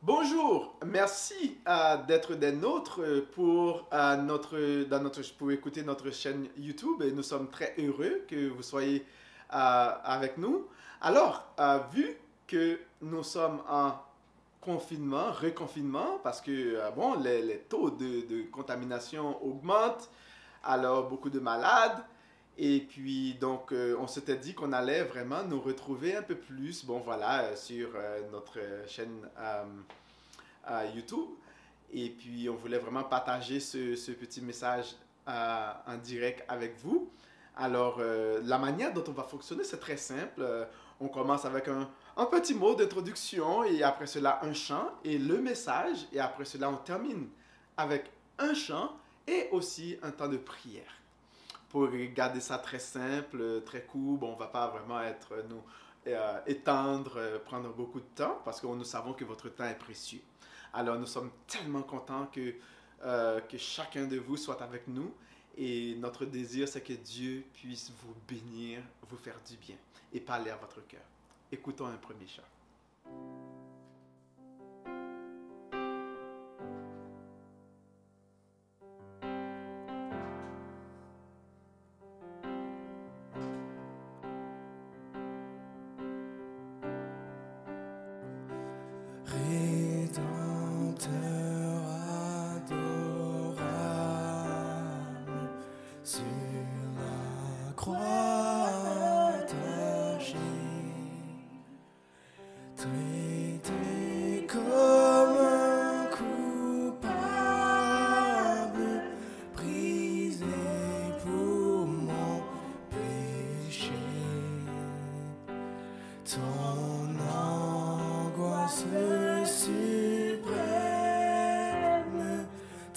Bonjour, merci euh, d'être des nôtres pour, euh, notre, dans notre, pour écouter notre chaîne YouTube et nous sommes très heureux que vous soyez euh, avec nous. Alors, euh, vu que nous sommes en confinement, reconfinement, parce que euh, bon, les, taux de contamination augmentent, alors beaucoup de malades. Et puis, donc, euh, on s'était dit qu'on allait vraiment nous retrouver un peu plus, bon, voilà, euh, sur euh, notre chaîne euh, YouTube. Et puis, on voulait vraiment partager ce, petit message en direct avec vous. Alors, la manière dont on va fonctionner, c'est très simple. On commence avec un petit mot d'introduction et après cela, un chant et le message. Et après cela, on termine avec un chant et aussi un temps de prière pour garder ça très simple, très court. On va pas vraiment être euh, nous euh, étendre, euh, prendre beaucoup de temps parce que nous savons que votre temps est précieux. Alors nous sommes tellement contents que, que chacun de vous soit avec nous et notre désir c'est que Dieu puisse vous bénir, vous faire du bien et parler à votre cœur. Écoutons un premier chant.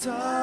Ta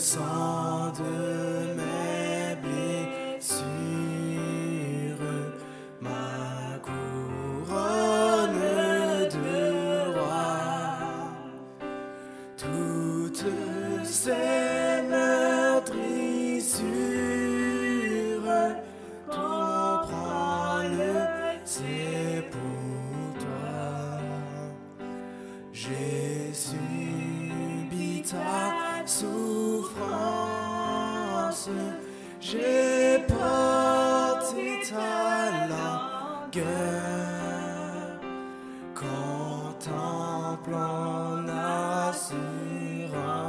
Le ira.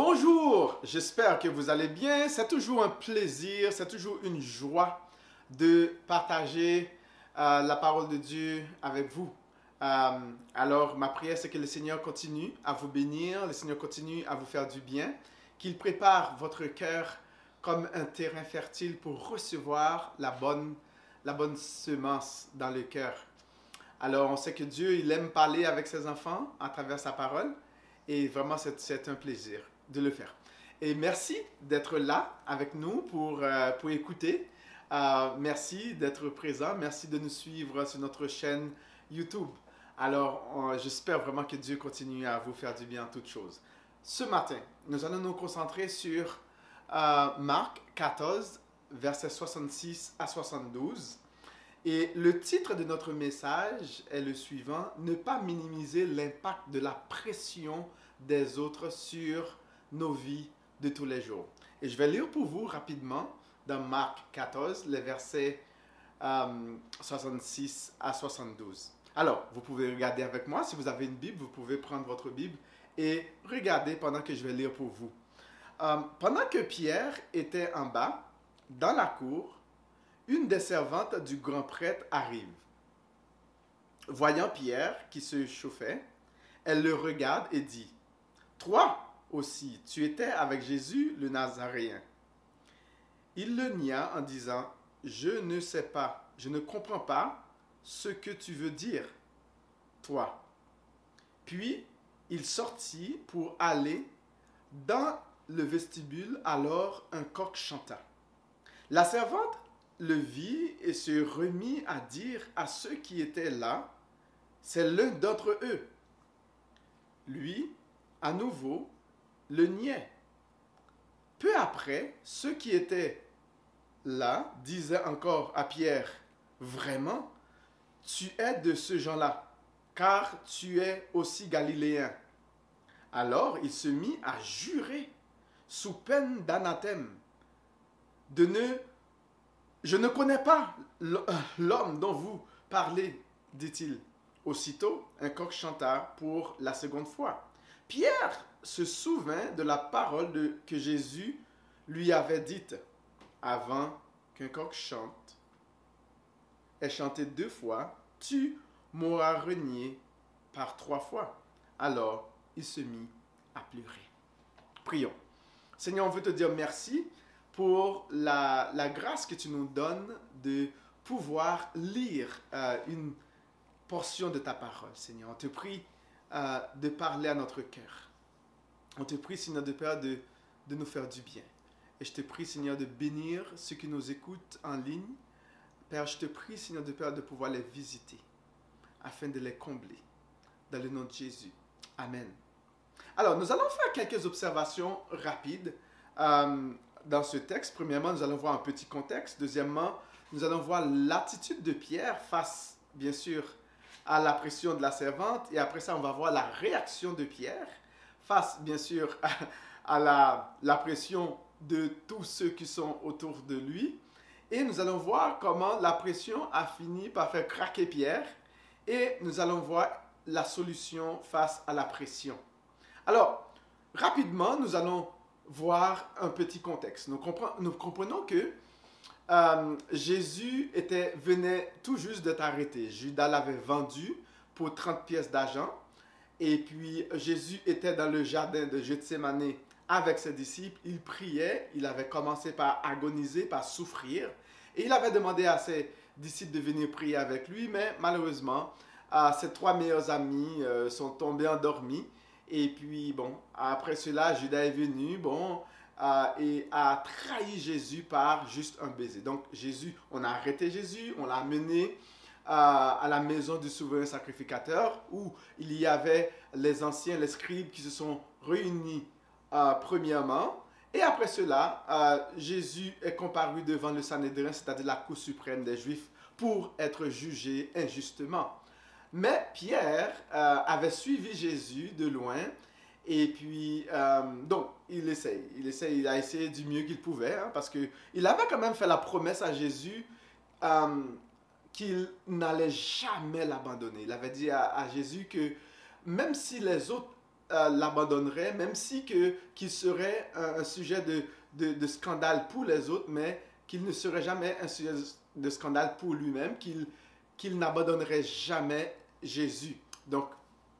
Bonjour, j'espère que vous allez bien. C'est toujours un plaisir, c'est toujours une joie de partager euh, la parole de Dieu avec vous. Euh, alors, ma prière, c'est que le Seigneur continue à vous bénir, le Seigneur continue à vous faire du bien, qu'il prépare votre cœur comme un terrain fertile pour recevoir la bonne, la bonne semence dans le cœur. Alors, on sait que Dieu, il aime parler avec ses enfants à travers sa parole. Et vraiment, c'est un plaisir de le faire. Et merci d'être là avec nous pour, euh, pour écouter. Euh, merci d'être présent. Merci de nous suivre sur notre chaîne YouTube. Alors, j'espère vraiment que Dieu continue à vous faire du bien en toutes choses. Ce matin, nous allons nous concentrer sur euh, Marc 14, versets 66 à 72. Et le titre de notre message est le suivant, ne pas minimiser l'impact de la pression des autres sur nos vies de tous les jours. Et je vais lire pour vous rapidement dans Marc 14, les versets euh, 66 à 72. Alors, vous pouvez regarder avec moi. Si vous avez une Bible, vous pouvez prendre votre Bible et regarder pendant que je vais lire pour vous. Euh, pendant que Pierre était en bas, dans la cour, une des servantes du grand prêtre arrive. Voyant Pierre qui se chauffait, elle le regarde et dit, Toi aussi, tu étais avec Jésus le Nazaréen. Il le nia en disant, Je ne sais pas, je ne comprends pas ce que tu veux dire, toi. Puis il sortit pour aller dans le vestibule, alors un coq chanta. La servante le vit et se remit à dire à ceux qui étaient là, c'est l'un d'entre eux. Lui, à nouveau, le niait. Peu après, ceux qui étaient là disaient encore à Pierre, Vraiment, tu es de ce genre-là, car tu es aussi galiléen. Alors il se mit à jurer, sous peine d'anathème, de ne... Je ne connais pas l'homme dont vous parlez, dit-il. Aussitôt, un coq chanta pour la seconde fois. Pierre se souvint de la parole que Jésus lui avait dite avant qu'un coq chante est chanté deux fois, tu m'auras renié par trois fois. Alors il se mit à pleurer. Prions. Seigneur, on veut te dire merci pour la, la grâce que tu nous donnes de pouvoir lire euh, une portion de ta parole, Seigneur. On te prie euh, de parler à notre cœur. On te prie, Seigneur de Père, de, de nous faire du bien. Et je te prie, Seigneur, de bénir ceux qui nous écoutent en ligne. Père, je te prie, Seigneur de Père, de pouvoir les visiter afin de les combler. Dans le nom de Jésus. Amen. Alors, nous allons faire quelques observations rapides euh, dans ce texte. Premièrement, nous allons voir un petit contexte. Deuxièmement, nous allons voir l'attitude de Pierre face, bien sûr, à la pression de la servante. Et après ça, on va voir la réaction de Pierre face, bien sûr, à, la, pression de tous ceux qui sont autour de lui. Et nous allons voir comment la pression a fini par faire craquer Pierre. Et nous allons voir la solution face à la pression. Alors, rapidement, nous allons voir un petit contexte. Nous comprenons que euh, Jésus était, venait tout juste d'être arrêté. Judas l'avait vendu pour 30 pièces d'argent. Et puis Jésus était dans le jardin de Gethsemane avec ses disciples. Il priait. Il avait commencé par agoniser, par souffrir. Et il avait demandé à ses disciples de venir prier avec lui. Mais malheureusement, euh, ses trois meilleurs amis euh, sont tombés endormis. Et puis, bon, après cela, Judas est venu, bon, euh, et a trahi Jésus par juste un baiser. Donc, Jésus, on a arrêté Jésus, on l'a amené à la maison du souverain sacrificateur, où il y avait les anciens, les scribes qui se sont réunis euh, premièrement. Et après cela, euh, Jésus est comparu devant le Sanhédrin, c'est-à-dire la Cour suprême des Juifs, pour être jugé injustement. Mais Pierre euh, avait suivi Jésus de loin. Et puis, donc, il essaye. Il essaye, il a essayé du mieux qu'il pouvait, hein, parce qu'il avait quand même fait la promesse à Jésus qu'il n'allait jamais l'abandonner. Il avait dit à, Jésus que même si les autres euh, l'abandonnerait, même si qu'il serait un, un sujet de, de, de scandale pour les autres, mais qu'il ne serait jamais un sujet de scandale pour lui-même, qu'il qu'il n'abandonnerait jamais Jésus. Donc,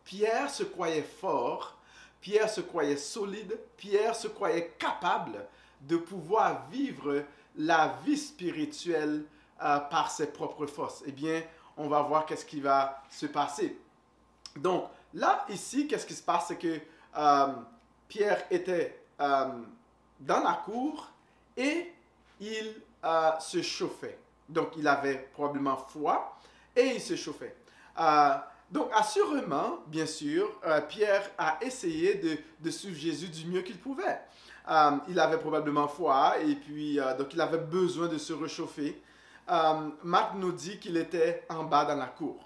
Pierre se croyait fort, Pierre se croyait solide, Pierre se croyait capable de pouvoir vivre la vie spirituelle euh, par ses propres forces. Eh bien, on va voir qu'est-ce qui va se passer. Donc, là, ici, qu'est-ce qui se passe? C'est que euh, Pierre était euh, dans la cour et il se chauffait. Donc, il avait probablement froid et il se chauffait. Donc, assurément, bien sûr, Pierre a essayé de, suivre Jésus du mieux qu'il pouvait. Il avait probablement froid et puis, donc, il avait besoin de se réchauffer. Euh, Marc nous dit qu'il était en bas dans la cour.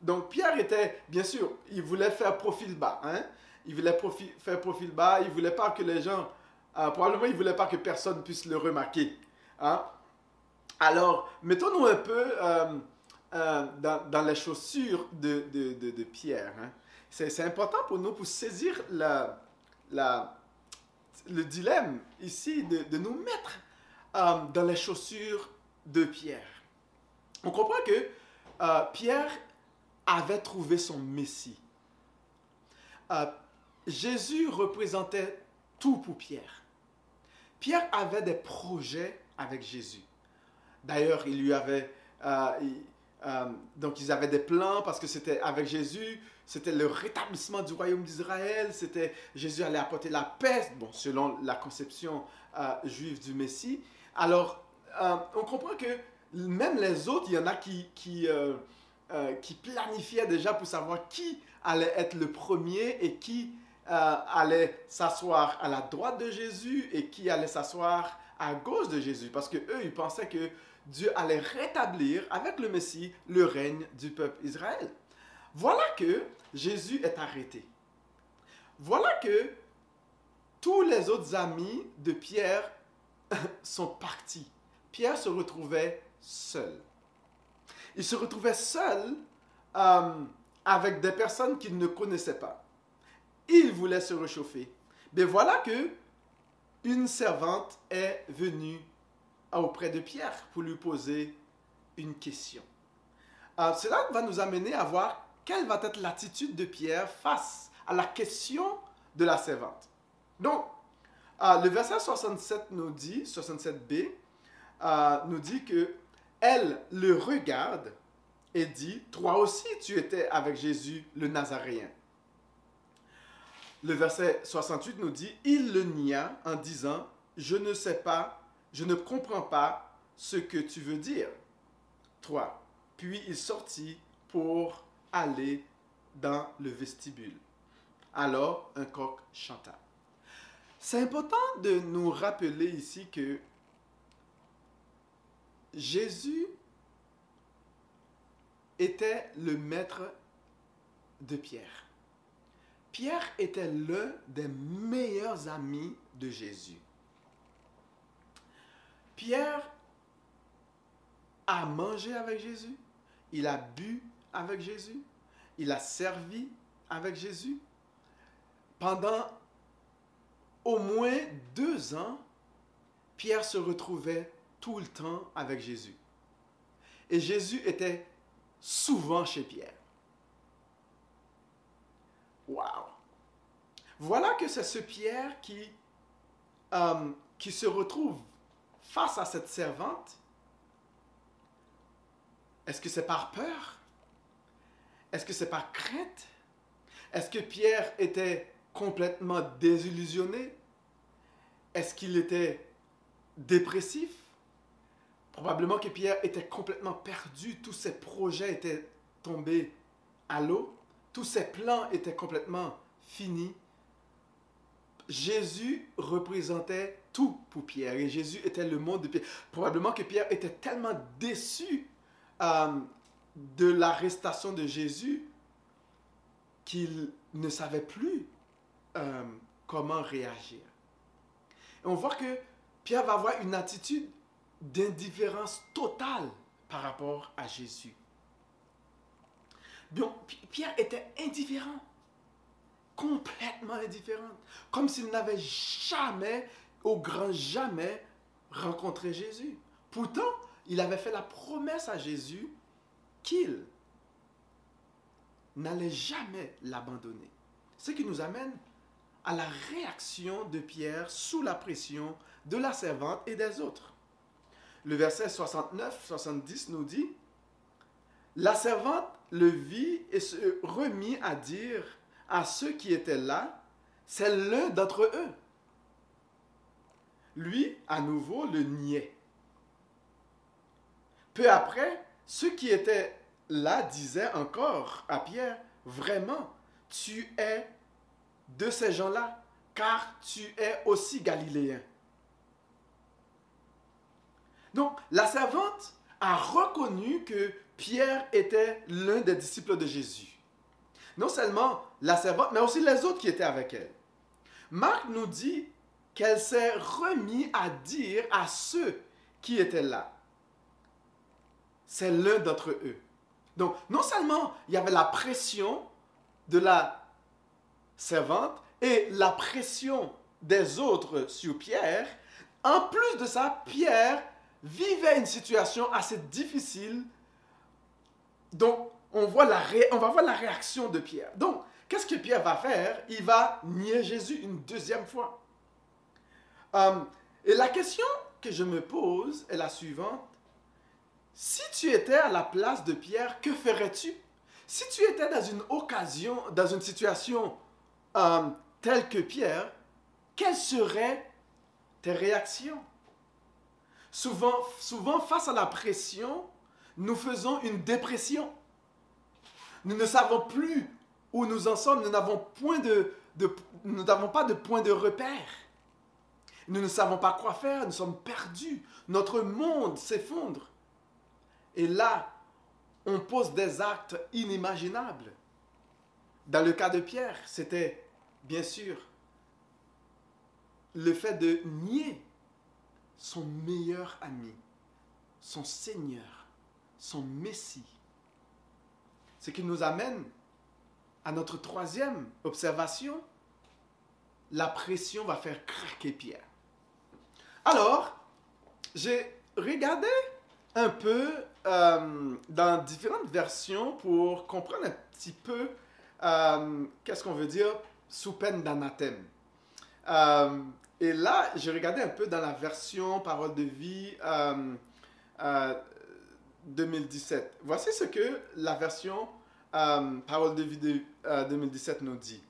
Donc, Pierre était, bien sûr, il voulait faire profil bas. Hein? Il voulait profi- faire profil bas. Il voulait pas que les gens, euh, probablement, il voulait pas que personne puisse le remarquer. Hein? Alors, mettons-nous un peu euh, dans, dans les chaussures de, de, de, Pierre. hein. C'est important pour nous pour saisir la, la, le dilemme ici de, de nous mettre dans les chaussures de Pierre. On comprend que euh, Pierre avait trouvé son Messie. Euh, Jésus représentait tout pour Pierre. Pierre avait des projets avec Jésus. D'ailleurs, il lui avait, euh, donc ils avaient des plans parce que c'était avec Jésus, c'était le rétablissement du royaume d'Israël, c'était Jésus allait apporter la paix, bon, selon la conception juive du Messie. Alors, euh, on comprend que même les autres, il y en a qui, qui, euh, euh, planifiaient déjà pour savoir qui allait être le premier et qui allait s'asseoir à la droite de Jésus et qui allait s'asseoir à gauche de Jésus. Parce que eux, ils pensaient que Dieu allait rétablir avec le Messie le règne du peuple Israël. Voilà que Jésus est arrêté. Voilà que tous les autres amis de Pierre sont partis. Pierre se retrouvait seul. Il se retrouvait seul euh, avec des personnes qu'il ne connaissait pas. Il voulait se réchauffer. Mais voilà que une servante est venue auprès de Pierre pour lui poser une question. Euh, cela va nous amener à voir quelle va être l'attitude de Pierre face à la question de la servante. Donc, euh, le verset 67 nous dit, 67b, euh, nous dit que elle le regarde et dit, toi aussi tu étais avec Jésus le Nazaréen. Le verset 68 nous dit, il le nia en disant, je ne sais pas, je ne comprends pas ce que tu veux dire, toi. Puis il sortit pour aller dans le vestibule. Alors un coq chanta. C'est important de nous rappeler ici que Jésus était le maître de Pierre. Pierre était l'un des meilleurs amis de Jésus. Pierre a mangé avec Jésus, il a bu avec Jésus, il a servi avec Jésus. Pendant au moins deux ans, Pierre se retrouvait tout le temps avec Jésus. Et Jésus était souvent chez Pierre. Wow! Voilà que c'est ce Pierre qui, euh, qui se retrouve face à cette servante. Est-ce que c'est par peur? Est-ce que c'est par crainte? Est-ce que Pierre était complètement désillusionné? Est-ce qu'il était dépressif? Probablement que Pierre était complètement perdu. Tous ses projets étaient tombés à l'eau. Tous ses plans étaient complètement finis. Jésus représentait tout pour Pierre et Jésus était le monde de Pierre. Probablement que Pierre était tellement déçu euh, de l'arrestation de Jésus qu'il ne savait plus euh, comment réagir. Et on voit que Pierre va avoir une attitude d'indifférence totale par rapport à Jésus. Donc, Pierre était indifférent. complètement indifférente, comme s'il n'avait jamais, au grand jamais, rencontré Jésus. Pourtant, il avait fait la promesse à Jésus qu'il n'allait jamais l'abandonner. Ce qui nous amène à la réaction de Pierre sous la pression de la servante et des autres. Le verset 69-70 nous dit, La servante le vit et se remit à dire à ceux qui étaient là, c'est l'un d'entre eux. Lui, à nouveau, le niait. Peu après, ceux qui étaient là disaient encore à Pierre, vraiment, tu es de ces gens-là, car tu es aussi galiléen. Donc, la servante a reconnu que Pierre était l'un des disciples de Jésus. Non seulement la servante, mais aussi les autres qui étaient avec elle. Marc nous dit qu'elle s'est remise à dire à ceux qui étaient là, c'est l'un d'entre eux. Donc, non seulement il y avait la pression de la servante et la pression des autres sur Pierre, en plus de ça, Pierre vivait une situation assez difficile. Donc, on, voit la on va voir la réaction de Pierre. Donc, qu'est-ce que Pierre va faire? Il va nier Jésus une deuxième fois. Euh, et la question que je me pose est la suivante. Si tu étais à la place de Pierre, que ferais-tu? Si tu étais dans une occasion, dans une situation euh, telle que Pierre, quelles seraient tes réactions? Souvent, souvent, face à la pression, nous faisons une dépression. Nous ne savons plus où nous en sommes. Nous n'avons point de, de- nous n'avons pas de point de repère. Nous ne savons pas quoi faire. Nous sommes perdus. Notre monde s'effondre. Et là, on pose des actes inimaginables. Dans le cas de Pierre, c'était bien sûr le fait de nier son meilleur ami, son Seigneur, son Messie. Ce qui nous amène à notre troisième observation. La pression va faire craquer Pierre. Alors, j'ai regardé un peu euh, dans différentes versions pour comprendre un petit peu euh, qu'est-ce qu'on veut dire sous peine d'anathème. Euh, et là, j'ai regardé un peu dans la version Parole de vie euh, euh, 2017. Voici ce que la version euh, Parole de vie de, euh, 2017 nous dit.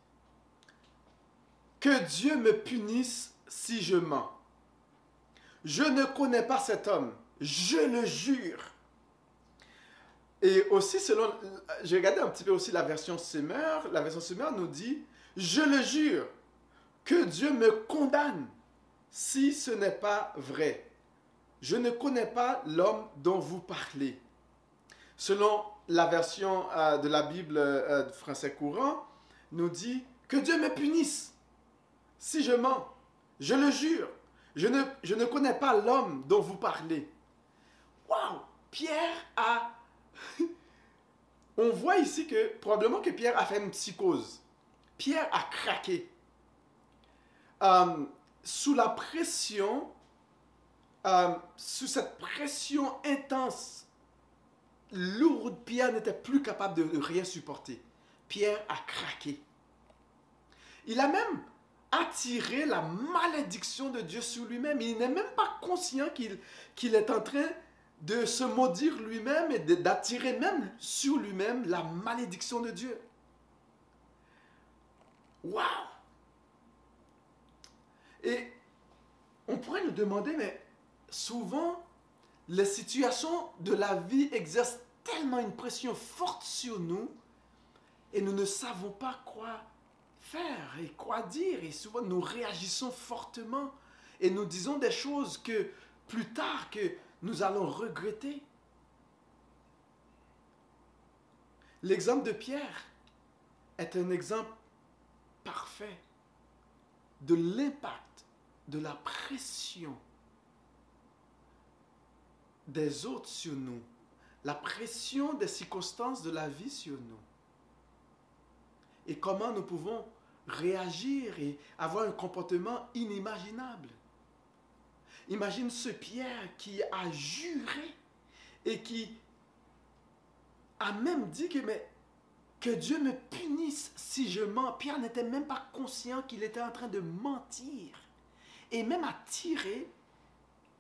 Que Dieu me punisse si je mens. Je ne connais pas cet homme, je le jure. Et aussi, selon. J'ai regardé un petit peu aussi la version Summer. La version Summer nous dit Je le jure, que Dieu me condamne si ce n'est pas vrai. Je ne connais pas l'homme dont vous parlez. Selon la version euh, de la Bible euh, français courant, nous dit que Dieu me punisse si je mens. Je le jure. Je ne, je ne connais pas l'homme dont vous parlez. Waouh! Pierre a. On voit ici que probablement que Pierre a fait une psychose. Pierre a craqué. Euh, sous la pression, euh, sous cette pression intense, lourde, Pierre n'était plus capable de rien supporter. Pierre a craqué. Il a même attiré la malédiction de Dieu sur lui-même. Il n'est même pas conscient qu'il est en train de se maudire lui-même et d'attirer même sur lui-même la malédiction de Dieu. Waouh! Et on pourrait nous demander, mais souvent, les situations de la vie exercent tellement une pression forte sur nous et nous ne savons pas quoi faire et quoi dire. Et souvent, nous réagissons fortement et nous disons des choses que plus tard que nous allons regretter. L'exemple de Pierre est un exemple parfait de l'impact de la pression des autres sur nous, la pression des circonstances de la vie sur nous, et comment nous pouvons réagir et avoir un comportement inimaginable. Imagine ce Pierre qui a juré et qui a même dit que, Dieu me punisse si je mens. Pierre n'était même pas conscient qu'il était en train de mentir et même a tiré,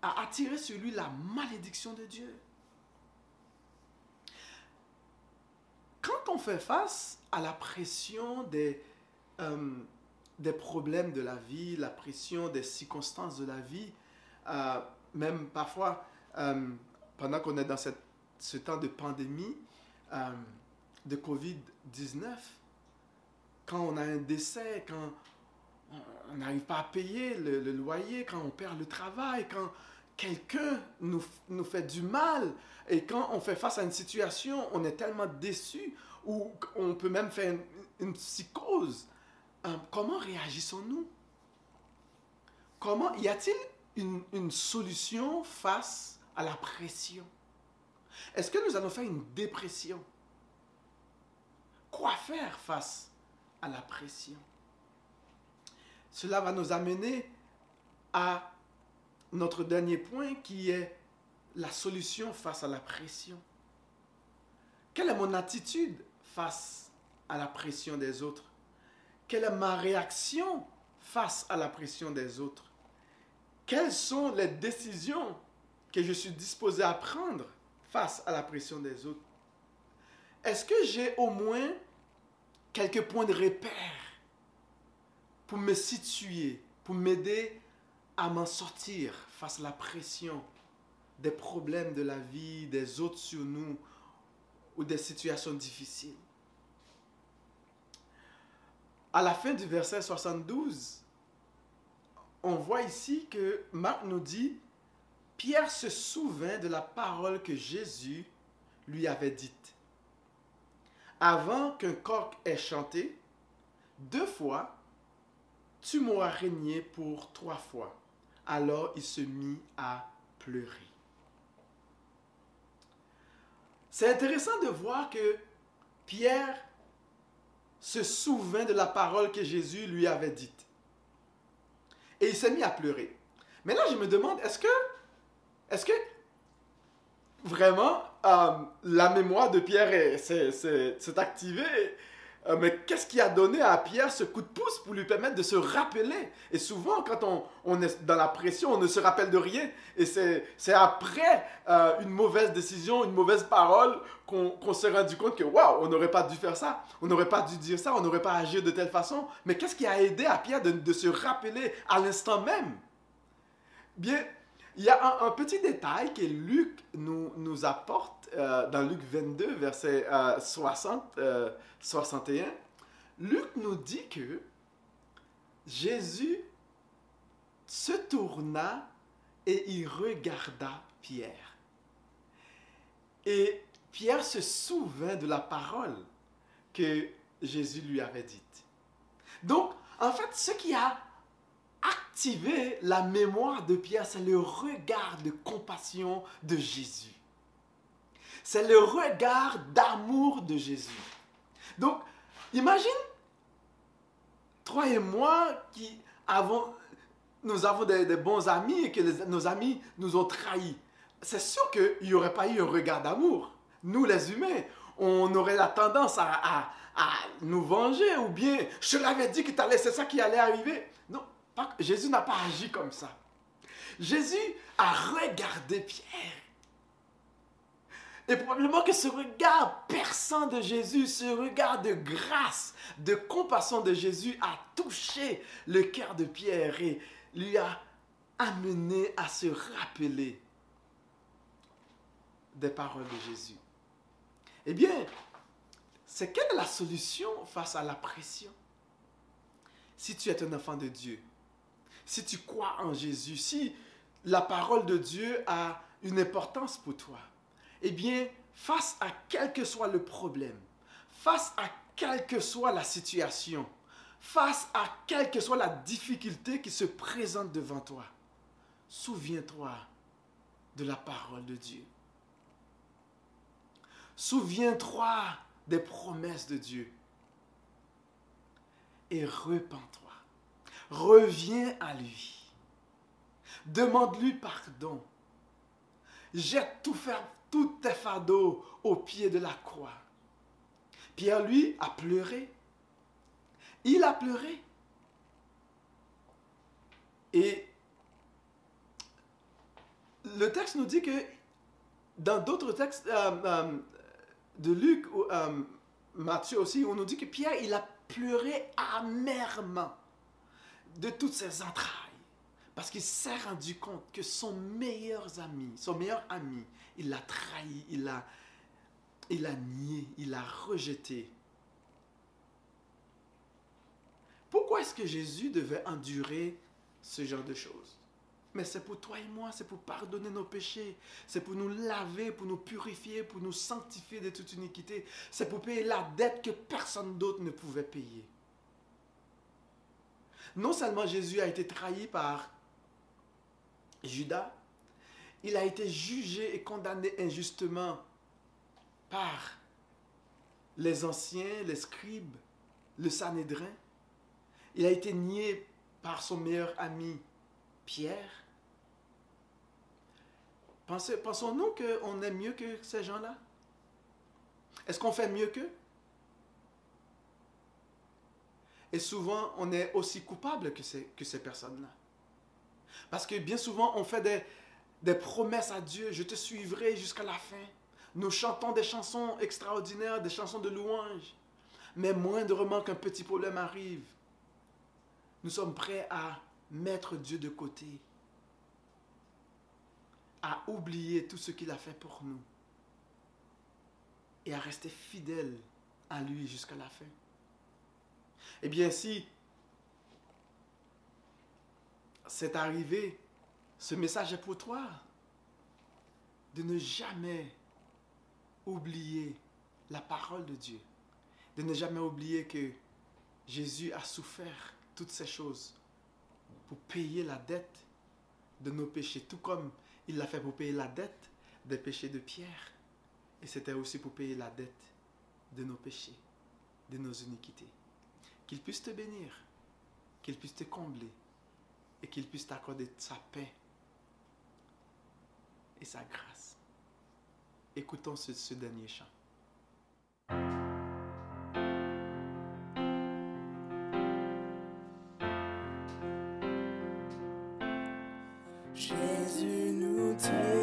a attiré sur lui la malédiction de Dieu. Quand on fait face à la pression des, euh, des problèmes de la vie, la pression des circonstances de la vie, euh, même parfois euh, pendant qu'on est dans cette, ce temps de pandémie de COVID-19, quand on a un décès, quand on n'arrive pas à payer le, loyer, quand on perd le travail, quand quelqu'un nous, fait du mal. Et quand on fait face à une situation, on est tellement déçu ou on peut même faire une, une psychose. Euh, comment réagissons-nous? Comment y a-t-il une, une solution face à la pression? Est-ce que nous allons faire une dépression? Quoi faire face à la pression? Cela va nous amener à notre dernier point qui est la solution face à la pression. Quelle est mon attitude face à la pression des autres? Quelle est ma réaction face à la pression des autres? Quelles sont les décisions que je suis disposé à prendre face à la pression des autres? Est-ce que j'ai au moins quelques points de repère? Pour me situer, pour m'aider à m'en sortir face à la pression des problèmes de la vie, des autres sur nous ou des situations difficiles. À la fin du verset 72, on voit ici que Marc nous dit, Pierre se souvint de la parole que Jésus lui avait dite. Avant qu'un coq ait chanté, deux fois, tu m'auras régné pour trois fois. Alors il se mit à pleurer. C'est intéressant de voir que Pierre se souvint de la parole que Jésus lui avait dite. Et il s'est mis à pleurer. Mais là, je me demande, est-ce que, est-ce que vraiment euh, la mémoire de Pierre est- s'est- s'est s'est activée? Euh, mais qu'est-ce qui a donné à Pierre ce coup de pouce pour lui permettre de se rappeler? Et souvent, quand on, est dans la pression, on ne se rappelle de rien. Et c'est après euh, une mauvaise décision, une mauvaise parole, qu'on qu'on s'est rendu compte que, waouh, on n'aurait pas dû faire ça, on n'aurait pas dû dire ça, on n'aurait pas agi de telle façon. Mais qu'est-ce qui a aidé à Pierre de, de se rappeler à l'instant même? Bien, il y a un, petit détail que Luc nous, nous apporte euh, dans Luc 22, verset euh, 60, euh, 61. Luc nous dit que Jésus se tourna et il regarda Pierre. Et Pierre se souvint de la parole que Jésus lui avait dite. Donc, en fait, ce qui a activé la mémoire de Pierre, c'est le regard de compassion de Jésus. C'est le regard d'amour de Jésus. Donc, imagine, toi et moi qui avons, nous avons des, bons amis et que nos amis nous ont trahis. C'est sûr qu'il n'y aurait pas eu un regard d'amour. Nous, les humains, on aurait la tendance à, à- nous venger ou bien je l'avais dit que c'est ça qui allait arriver. Jésus n'a pas agi comme ça. Jésus a regardé Pierre. Et probablement que ce regard perçant de Jésus, ce regard de grâce, de compassion de Jésus a touché le cœur de Pierre et lui a amené à se rappeler des paroles de Jésus. Eh bien, c'est quelle la solution face à la pression? Si tu es un enfant de Dieu, si tu crois en Jésus, si la parole de Dieu a une importance pour toi, eh bien, face à quel que soit le problème, face à quelle que soit la situation, face à quelle que soit la difficulté qui se présente devant toi, souviens-toi de la parole de Dieu. Souviens-toi des promesses de Dieu. et repens-toi. Reviens à lui. Demande-lui pardon. Jette tout, tous tes fardeaux au pied de la croix. Pierre, lui, a pleuré. Il a pleuré. Et le texte nous dit que dans d'autres textes euh, euh, de Luc ou euh, Matthieu aussi, on nous dit que Pierre, il a pleuré amèrement de toutes ses entrailles. Parce qu'il s'est rendu compte que son meilleur ami, son meilleur ami, il l'a trahi, il l'a il nié, il a rejeté. Pourquoi est-ce que Jésus devait endurer ce genre de choses? Mais c'est pour toi et moi, c'est pour pardonner nos péchés, c'est pour nous laver, pour nous purifier, pour nous sanctifier de toute iniquité, c'est pour payer la dette que personne d'autre ne pouvait payer. Non seulement Jésus a été trahi par Judas, il a été jugé et condamné injustement par les anciens, les scribes, le Sanhédrin. Il a été nié par son meilleur ami Pierre. Pensons-nous qu'on est mieux que ces gens-là? Est-ce qu'on fait mieux qu'eux? Et souvent, on est aussi coupable que ces, personnes-là. Parce que bien souvent, on fait des, promesses à Dieu. Je te suivrai jusqu'à la fin. Nous chantons des chansons extraordinaires, des chansons de louange. Mais moindrement qu'un petit problème arrive, nous sommes prêts à mettre Dieu de côté, à oublier tout ce qu'il a fait pour nous et à rester fidèles à lui jusqu'à la fin. Eh bien, si c'est arrivé, ce message est pour toi de ne jamais oublier la parole de Dieu, de ne jamais oublier que Jésus a souffert toutes ces choses pour payer la dette de nos péchés, tout comme il l'a fait pour payer la dette des péchés de Pierre. Et c'était aussi pour payer la dette de nos péchés, de nos iniquités. Qu'il puisse te bénir, qu'il puisse te combler et qu'il puisse t'accorder sa paix et sa grâce. Écoutons ce, dernier chant. Jésus, nous t'aimons.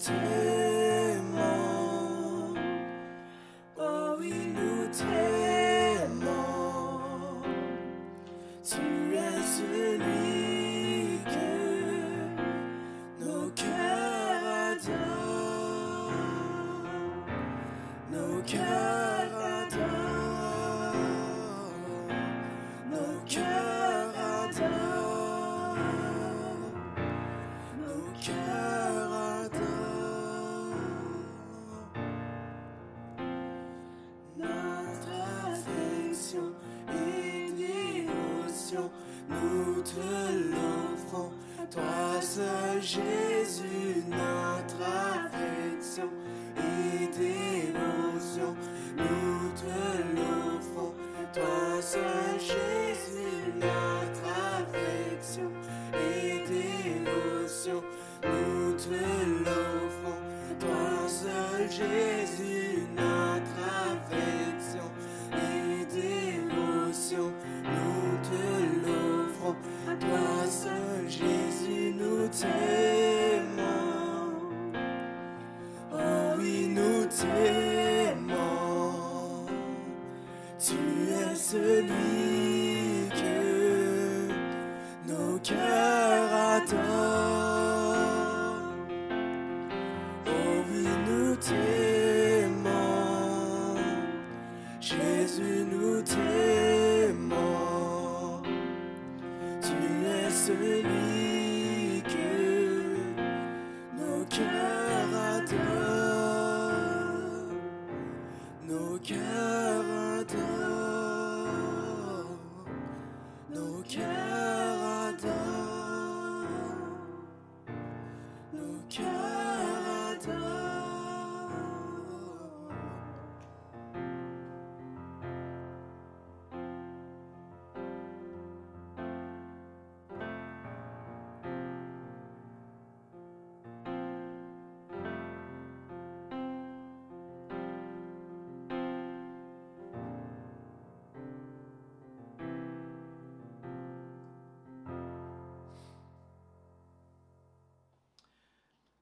Jésus, nous te l'offrons. Toi seul, Jésus, notre affection et dévotion, nous te l'offrons. Toi seul, Jésus, nous te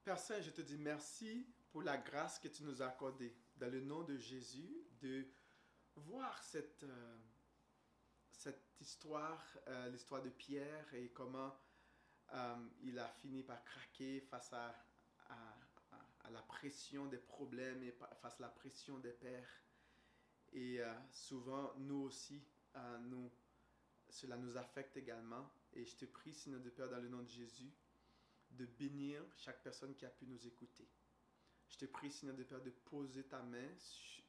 Père Saint, je te dis merci pour la grâce que tu nous as accordée, dans le nom de Jésus, de voir cette, euh, cette histoire, euh, l'histoire de Pierre et comment euh, il a fini par craquer face à, la pression des problèmes et face à la pression des pères. Et souvent, nous aussi, nous, cela nous affecte également. Et je te prie, Seigneur de Père, dans le nom de Jésus, de bénir chaque personne qui a pu nous écouter. Je te prie, Seigneur de Père, de poser ta main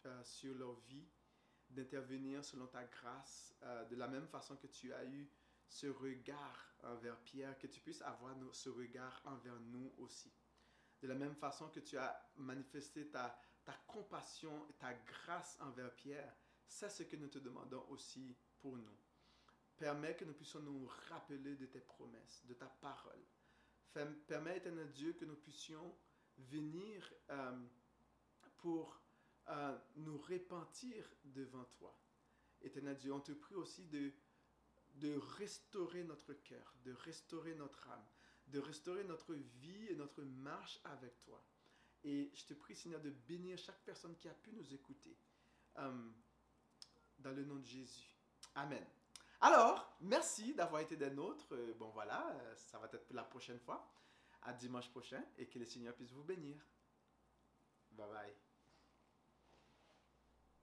euh, sur leur vie, d'intervenir selon ta grâce, euh, de la même façon que tu as eu ce regard envers Pierre, que tu puisses avoir ce regard envers nous aussi. De la même façon que tu as manifesté ta, ta compassion et ta grâce envers Pierre, c'est ce que nous te demandons aussi pour nous. Permets que nous puissions nous rappeler de tes promesses, de ta parole. Permets, éternel Dieu, que nous puissions venir euh, pour euh, nous repentir devant toi. Éternel Dieu, on te prie aussi de, de restaurer notre cœur, de restaurer notre âme, de restaurer notre vie et notre marche avec toi. Et je te prie, Seigneur, de bénir chaque personne qui a pu nous écouter. Euh, dans le nom de Jésus. Amen. Alors, merci d'avoir été des nôtres. Euh, bon voilà, euh, ça va être la prochaine fois. À dimanche prochain et que le Seigneur puisse vous bénir. Bye bye.